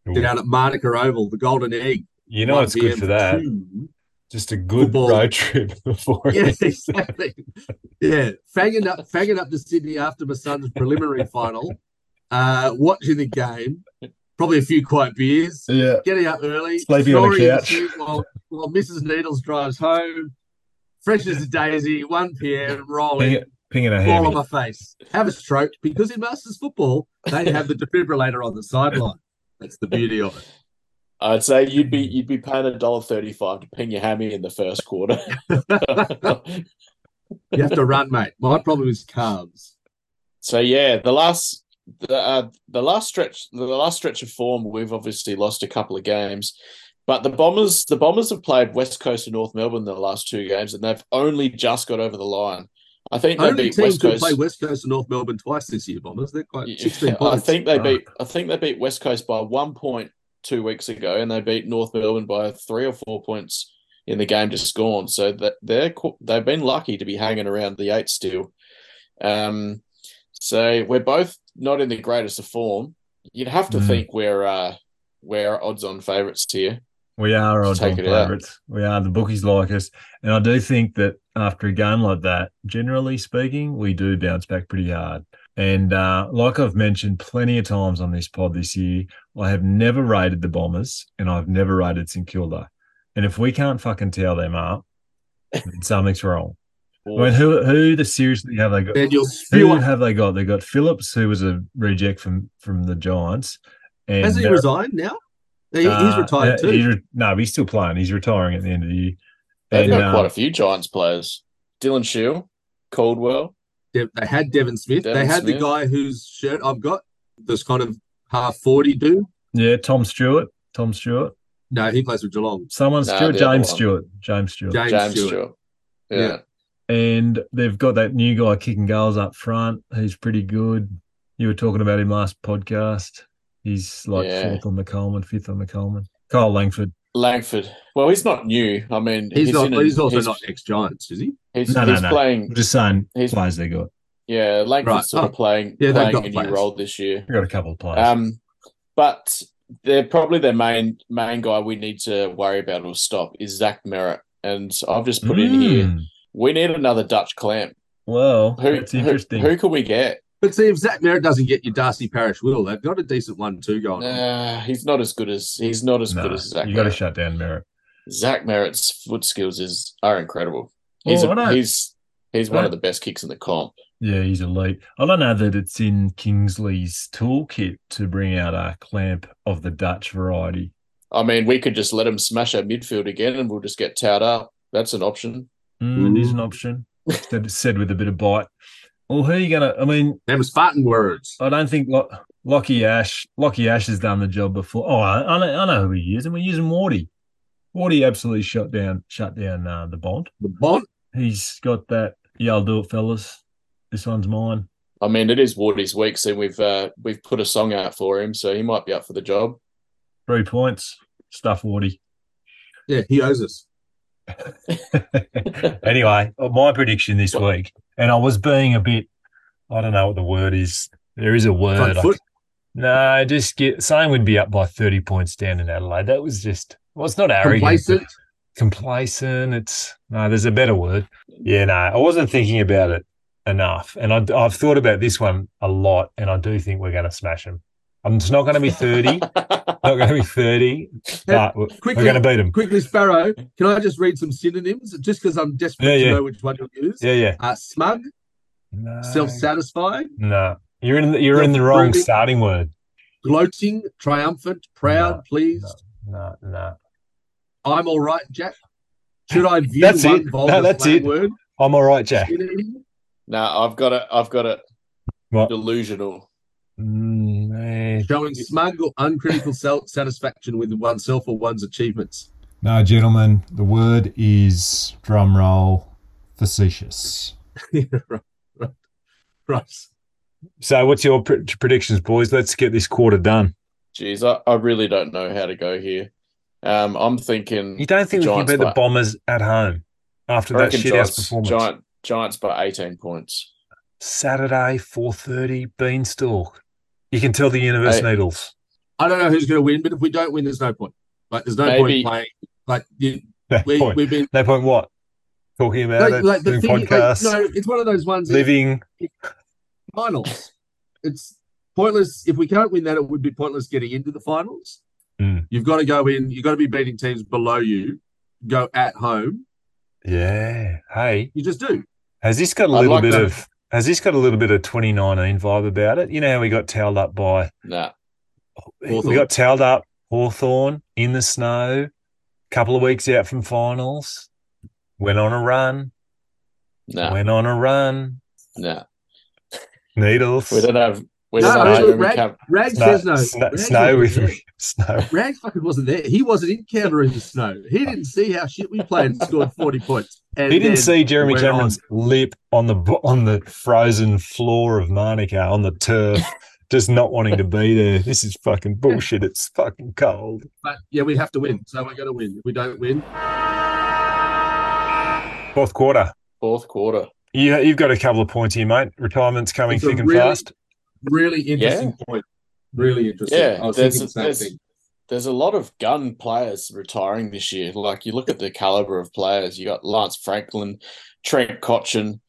Ooh. down at Manuka Oval, the Golden Egg. You know it's good for that. two. Just a good Football. road trip before. it. Yeah, exactly. Yeah, fanging up, fanging up to Sydney after my son's preliminary final, uh, watching the game, probably a few quiet beers, Yeah. getting up early, Sleeping on a snoring in the couch. While, while Mrs. Needles drives home, fresh as a daisy, 1 p.m., rolling. Hang- Pinging a fall on my face, have a stroke because in Masters football they have the defibrillator on the sideline. That's the beauty of it. I'd say you'd be you'd be paying a dollar thirty five to ping your hammy in the first quarter. You have to run, mate. My problem is calves. So yeah, the last the uh, the last stretch the last stretch of form, we've obviously lost a couple of games, but the Bombers the Bombers have played West Coast and North Melbourne in the last two games, and they've only just got over the line. I think they Only beat West Coast. play West Coast and North Melbourne twice this year, Bombers. They're quite 16 I think they beat I think they beat West Coast by one point two weeks ago, and they beat North Melbourne by three or four points in the game just gone. So that they're they've been lucky to be hanging around the eight still. Um, so we're both not in the greatest of form. You'd have to Mm. think we're uh, we're odds on favourites here. We are odds-on favourites. We are. The bookies like us. And I do think that after a game like that, generally speaking, we do bounce back pretty hard. And uh, like I've mentioned plenty of times on this pod this year, I have never rated the Bombers and I've never rated St Kilda. And if we can't fucking tell them up, then something's wrong. I mean, who who the seriously have they got? Daniel Who have they got? They got Phillips, who was a reject from from the Giants. And Has he resigned now? He- he's uh, retired yeah, too. he's re- no, he's still playing. He's retiring at the end of the year. They've And, got uh, quite a few Giants players: Dylan Shiel, Caldwell. De- they had Devon Smith. Devon they had Smith. the guy whose shirt I've got, this kind of half 40 dude. Yeah, Tom Stewart. Tom Stewart. No, he plays with Geelong. Someone Nah, Stewart. James. Stewart. James Stewart. James, James Stewart. Stewart. Yeah. Yeah. And they've got that new guy kicking goals up front. He's pretty good. You were talking about him last podcast. He's like Yeah. fourth on the Coleman, fifth on the Coleman. Kyle Langford. Langford. Well, he's not new. I mean, He's, not. in a- he's also he's- not ex Giants, is he? He's, No, no, he's no. playing. I'm just saying He's- players they got. Yeah, Langford's Right. sort of Oh. playing Yeah, playing got a new players. role this year. We got a couple of players. Um, but they're probably their main main guy we need to worry about or stop is Zach Merrett, and I've just put in here Mm. we need another Dutch clamp. Well, Who that's who, interesting. who can we get? But see, if Zach Merrett doesn't get you Darcy Parish will, they've got a decent one too going on. Uh, he's not as good as he's not as no, good as Zach. you got to Merrett. shut down Merrett. Zach Merrett's foot skills is are incredible. He's Well, a, I don't- he's he's one of the best kicks in the comp. Yeah, he's elite. I don't know that it's in Kingsley's toolkit to bring out a clamp of the Dutch variety. I mean, we could just let him smash our midfield again, and we'll just get towed up. That's an option. Mm, it is an option. said, said with a bit of bite. Well, who are you gonna? I mean, Them was farting words. I don't think Lo- Lockie Ash. Lockie Ash has done the job before. Oh, I, I know, I know who he is, and we're using Wardy. Wardy absolutely shut down, shut down uh, the Bont. The Bont. He's got that. Yeah, I'll do it, fellas. This one's mine. I mean, it is Wardy's week, so we've uh, we've put a song out for him, so he might be up for the job. Three points. Stuff Wardy. Yeah, he owes us. anyway, my prediction this week, and I was being a bit, I don't know what the word is. There is a word. Front I- no, just get saying we'd be up by 30 points down in Adelaide. That was just, well, it's not arrogant. Complacent. Complacent. It's, no, there's a better word. Yeah, no, I wasn't thinking about it enough. And I, I've thought about this one a lot, and I do think we're going to smash them. Um, It's not going to be 30, not going to be 30, but we're, Quickly- we're going to beat them. Quickly, Sparrow, can I just read some synonyms just because I'm desperate Yeah, to yeah. know which one you'll use? Yeah, yeah. Uh, smug, No, self satisfied, no. You're in the, you're in the wrong Self-approving. starting word. gloating, triumphant, proud, No, pleased. No, no. I'm all right, Jack. Should I view That's one it. No, that's it. word? I'm all right, Jack. synonym? No, I've got it. I've got it. What? Delusional. Mm, eh. Showing smug or uncritical self satisfaction with oneself or one's achievements. No, gentlemen, the word is drum roll facetious. right, right, right. So, what's your pr- predictions, boys? Let's get this quarter done. Jeez, I, I really don't know how to go here. Um, I'm thinking. You don't think we can Giants beat the Bombers at home after I that reckon shit house performance? Giant, Giants by 18 points. Saturday, four thirty, Beanstalk. You can tell the universe Hey. needles. I don't know who's going to win, but if we don't win, there's no point. Like, there's no Maybe- point playing. Like, you, No we, point. we've been. No point. What? Talking about Like, it, like the doing thing, like, podcasts, no, it's one of those ones. that- living. finals. It's pointless. If we can't win that, it would be pointless getting into the finals. Mm. You've got to go in. You've got to be beating teams below you. Go at home. Yeah. Hey, You just do. has this got a I'd little like bit that. of has this got a little bit of 2019 vibe about it? You know how we got towed up by Nah. we got towed up Hawthorn in the snow, couple of weeks out from finals, went on a run, Nah. went on a run, Nah. needles. We don't have. We No, don't no, have Jeremy Rag- Camp. Rag snow, says no. snow, Rag snow with wasn't me. Snow. there. Rag fucking wasn't there. He wasn't encountering the snow. He didn't see how shit we played and scored 40 points. And He didn't see Jeremy went on. Cameron's lip on the on the frozen floor of Manuka on the turf, just not wanting to be there. This is fucking bullshit. It's fucking cold. But yeah, we have to win. So we're going to win. If we don't win, Fourth quarter. Fourth quarter. You, you've got a couple of points here, mate. Retirement's coming It's thick and really- fast. Really interesting point. Really interesting. Yeah, there's same there's, there's a lot of gun players retiring this year. Like you look at the caliber of players. You got Lance Franklin, Trent Cotchin,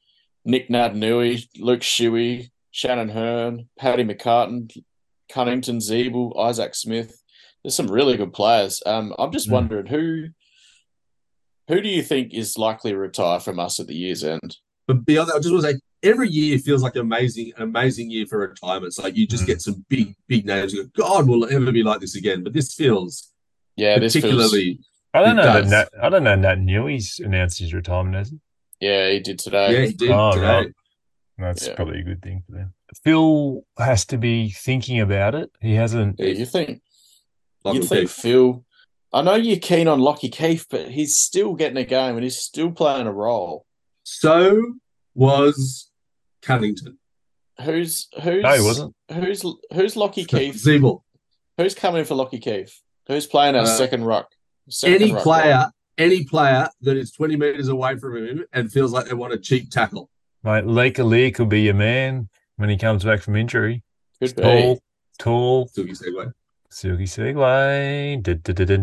Nick Naitanui, Luke Shuey, Shannon Hurn, Paddy McCartin, Cunnington Ziebell, Isaac Smith. There's some really good players. Um, I'm just Mm. wondering who who do you think is likely to retire from us at the year's end? But beyond that, I just want to say every year feels like an amazing, an amazing year for retirements. Like you Mm. just get some big, big names. You go, God will it ever be like this again. But this feels Yeah, this feels particularly. I don't It know that does. Nat, I don't know Naitanui's announced his retirement, has he? yeah, he did today. Yeah, he did Oh, today. right. That's Yeah. probably a good thing for them. Phil has to be thinking about it. He hasn't. Yeah, you think Like You'd think do. Phil. I know you're keen on Lockie Keefe, but he's still getting a game and he's still playing a role. So was Cunnington. Who's who's No, he wasn't. Who's who's Lockie Keith? Ziebell. Who's coming for Lockie Keith? Who's playing our Uh, second ruck? Second Any ruck player, role? any player that is 20 meters away from him and feels like they want a cheap tackle. Mate, Lake Lee could be your man when he comes back from injury. Could be. Tall, tall, Silky segue. silky segue.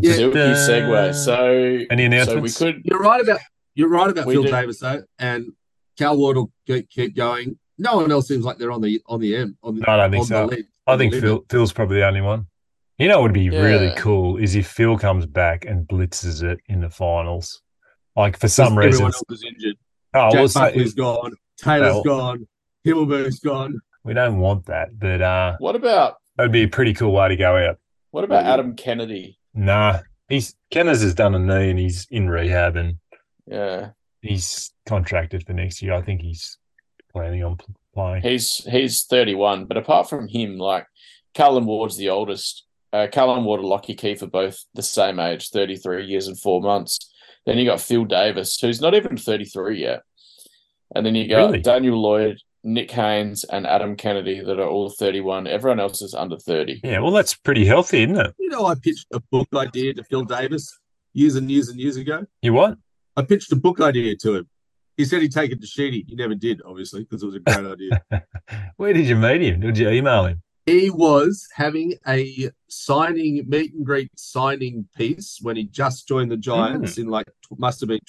Yeah. Silky da. segue. So Any so we announcements? could You're right about you're right about Phil do. Davis though, and Cal Ward will keep, keep going. No one else seems like they're on the on the end. On the, No, I don't think on so. The lead, I think. Phil, Phil's probably the only one. You know what would be really cool is if Phil comes back and blitzes it in the finals. Like for some reason, Everyone reason. else is injured. Oh, well, Jack it's like- Buckley's gone. Taylor's Well- gone. Himmelberg's gone. we don't want that, but uh, what about that'd be a pretty cool way to go out. what about Adam Kennedy? Nah, he's Kenners has done a knee and he's in rehab and Yeah. He's contracted for next year. I think he's planning on playing. He's he's 31, but apart from him, like Callan Ward's the oldest. Uh, Callan Ward and Lockie Keefe are both the same age, 33 years and four months. Then you got Phil Davis, who's not even 33 yet. And then you got Really? Daniel Lloyd, Nick Haynes, and Adam Kennedy that are all 31. Everyone else is under 30. Yeah, well, that's pretty healthy, isn't it? You know, I pitched a book idea to Phil Davis years and years and years ago. You what? I pitched a book idea to him. He said he'd take it to Sheedy. He never did, obviously, because it was a great idea. Where did you meet him? Did you email him? He was having a signing meet and greet signing piece when he just joined the Giants Hmm. in like must have been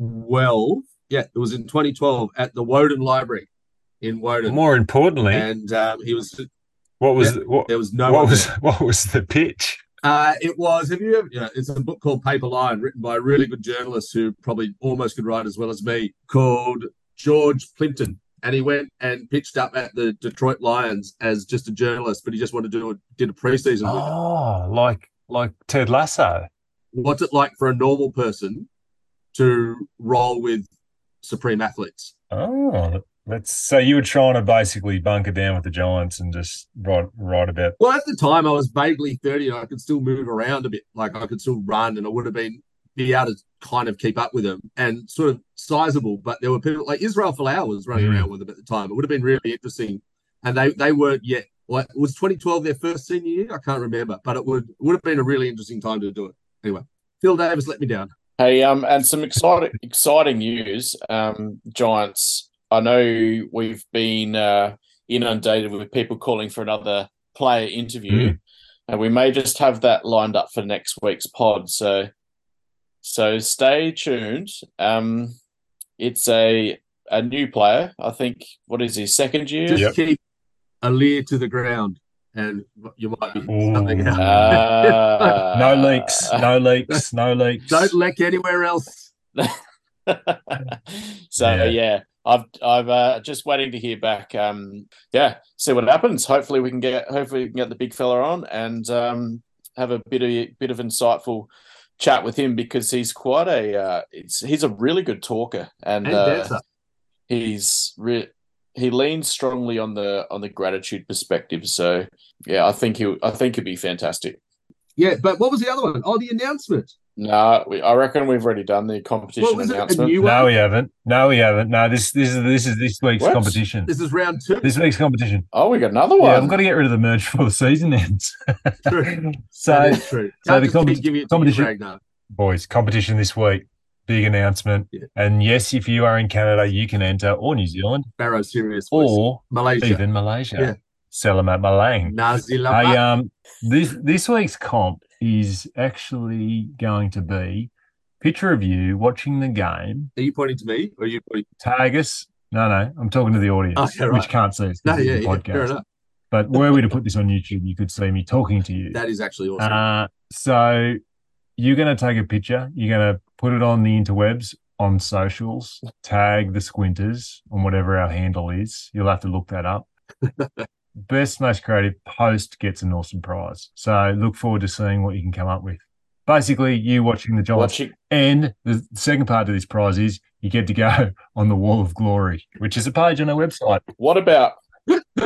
2012. Yeah, it was in 2012 at the Woden Library in Woden. More importantly, and um, he was what was yeah, what, there was no what was there. what was the pitch? Uh, it was. Have you ever? Yeah, it's a book called Paper Lion, written by a really good journalist who probably almost could write as well as me, called George Plimpton. And he went and pitched up at the Detroit Lions as just a journalist, but he just wanted to do a, did a preseason. Oh, like like Ted Lasso. What's it like for a normal person to roll with supreme athletes? Oh, that's so you were trying to basically bunker down with the Giants and just write write bit. Well, at the time, I was vaguely 30 and I could still move around a bit. Like I could still run and I would have been be able to kind of keep up with them and sort of sizable. But there were people like Israel Folau was running Mm. around with them at the time. It would have been really interesting. And they, they weren't yet. What was 2012 their first senior year? I can't remember, but it would would have been a really interesting time to do it. Anyway, Phil Davis let me down. Hey, um, and some exciting exciting news. Um, Giants. I know we've been uh, inundated with people calling for another player interview, and we may just have that lined up for next week's pod. So, so stay tuned. Um, it's a a new player. I think. What is his second year? Just keep a leer to the ground, and you might be something else. Uh, no leaks, no leaks, no leaks. Don't leak anywhere else. so Yeah. yeah. I've I've uh, just waiting to hear back. Um, yeah, see what happens. Hopefully we can get hopefully we can get the big fella on and um, have a bit of bit of insightful chat with him because he's quite a uh, it's, he's a really good talker and, And uh, he's re- he leans strongly on the on the gratitude perspective. So yeah, I think he I think he'd be fantastic. Yeah, but what was the other one? Oh, the announcement. No, we, I reckon we've already done the competition What was it, a announcement. No, we haven't. No, we haven't. No, this this is this is this week's What? competition. This is round two. This week's competition. Oh, we got another one. Yeah, I've got to get rid of the merch before the season ends. True. so, That is true. so Can't the just compet- keep giving it to you, competition, Ragnar. boys, competition this week. Big announcement. And yes, if you are in Canada, you can enter, or New Zealand, Barrow Serious or Malaysia. even Malaysia. Yeah. Selamat Malang. Nazi Hey, Lama. um, this this week's comp is actually going to be picture of you watching the game. Are you pointing to me or are you pointing? Tag us. No, no, I'm talking to the audience, Okay, right. which can't see us. No, yeah, yeah, podcast. fair enough. But were we to put this on YouTube, you could see me talking to you. That is actually awesome. Uh, so you're going to take a picture. You're going to put it on the interwebs, on socials, tag the squinters on whatever our handle is. You'll have to look that up. Best, most creative post gets an awesome prize. So look forward to seeing what you can come up with. Basically, you watching the Giants. Watching- And the second part of this prize is you get to go on the Wall of Glory, which is a page on our website. What about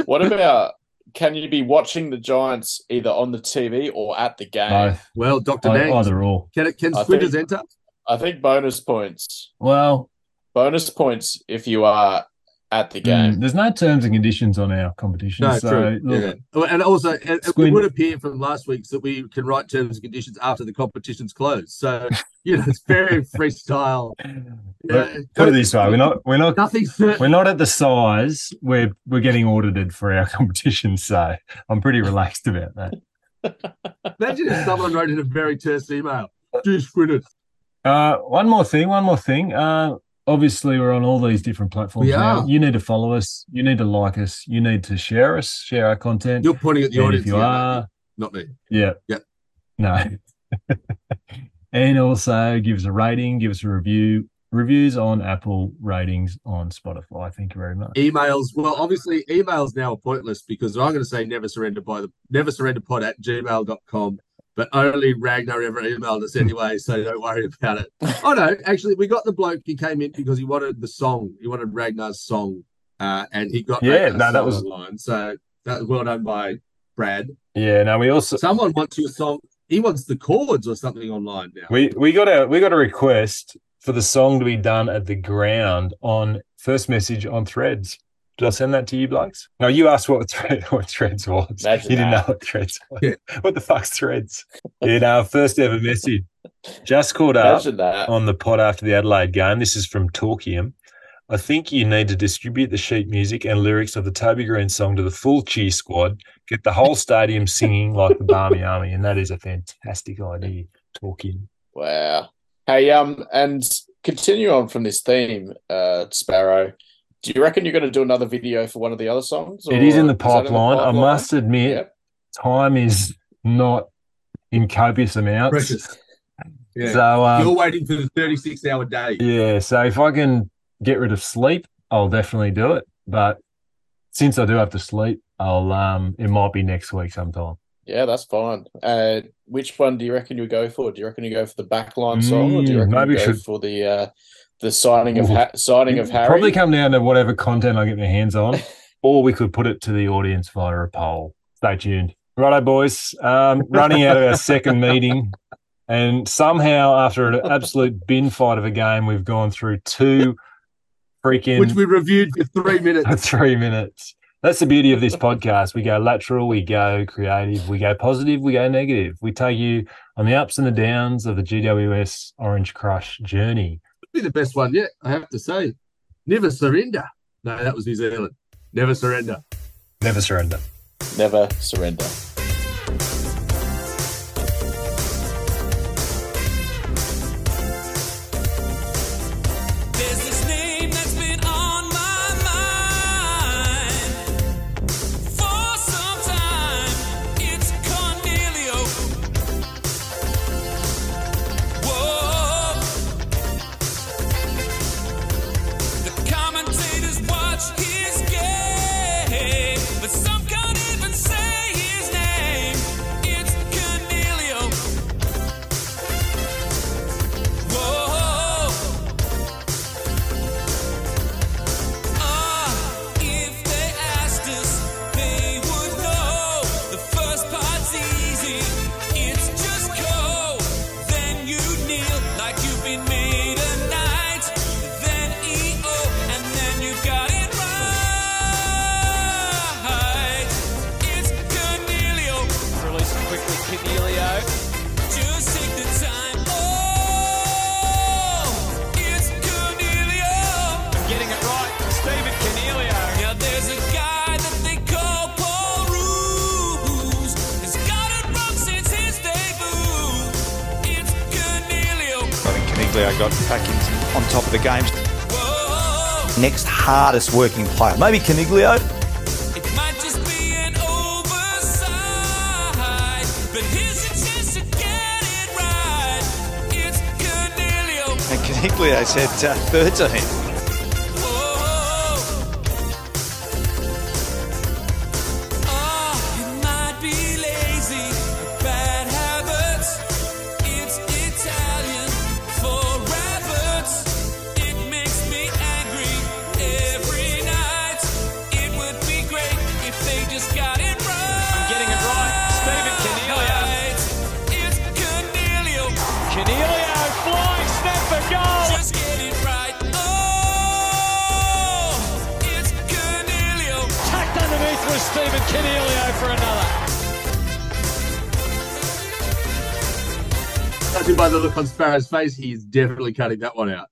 what about can you be watching the Giants either on the TV or at the game? Both. Well, Doctor I- Nangs, either or. can it can I enter? I think bonus points. Well, Bonus points if you are at the game. mm, there's no terms and conditions on our competition. No, so true. look, Yeah. Oh, And also, and- and it would appear from last week's that we can write terms and conditions after the competition's closed. So you know, it's very freestyle. Look, put it this way: we're not, we're not, Nothing we're not at the size where we're getting audited for our competition. So I'm pretty relaxed about that. Imagine if someone wrote in a very terse email. Do squinters. Uh, one more thing, one more thing. Uh, obviously, we're on all these different platforms now. You need to follow us. You need to like us. You need to share us, share our content. You're pointing at the And audience. If you here, are, not me. yeah, Yeah. no. and also give us a rating, give us a review. Reviews on Apple, ratings on Spotify. Thank you very much. Emails. Well, obviously, emails now are pointless because I'm going to say never surrender by the never surrender pod at gmail.com. But only Ragnar ever emailed us anyway, so don't worry about it. Oh no, actually, we got the bloke. He came in because he wanted the song. He wanted Ragnar's song, uh, and he got Yeah, Ragnar's no, that was- online. So that was well done by Brad. Yeah, no, we also Someone wants your song. He wants the chords or something online now. We we got a we got a request for the song to be done at the ground on first message on Threads. Did I send that to you, blokes? No, you asked what thread what Threads was. Imagine you didn't that. know what Threads was. Yeah. What the fuck's Threads? In our first ever message, just caught up that. on the pod after the Adelaide game. This is from Talkium. I think you need to distribute the sheet music and lyrics of the Toby Greene song to the full cheer squad. Get the whole stadium singing like the Barmy Army, and that is a fantastic idea. Talkium. Wow. Hey, um, and continue on from this theme, uh, Sparrow. Do you reckon you're going to do another video for one of the other songs? It is in the pipeline. I must admit, Yep. time is not in copious amounts. Precious. Yeah. So um, You're waiting for the 36 hour day. yeah, so if I can get rid of sleep, I'll definitely do it. But since I do have to sleep, I'll um, it might be next week sometime. Yeah, that's fine. Uh, which one do you reckon you'll go for? Do you reckon you go for the backline song, or do you Mm, reckon maybe you go should- for the uh, the signing of ha- signing of Harry? Probably come down to whatever content I get my hands on, or we could put it to the audience via a poll. Stay tuned. Righto, boys. Um, running out of our second meeting, and somehow after an absolute bin fight of a game, we've gone through two freaking Which we reviewed for three minutes. three minutes. That's the beauty of this podcast. We go lateral, we go creative, we go positive, we go negative. We take you on the ups and the downs of the GWS Orange Crush journey. Be the best one yet, I have to say. Never surrender. No, that was New Zealand. Never surrender. Never surrender. Never surrender. Hardest working player, maybe Coniglio. And Coniglio said uh, 13. Sparrow's face, he's definitely cutting that one out.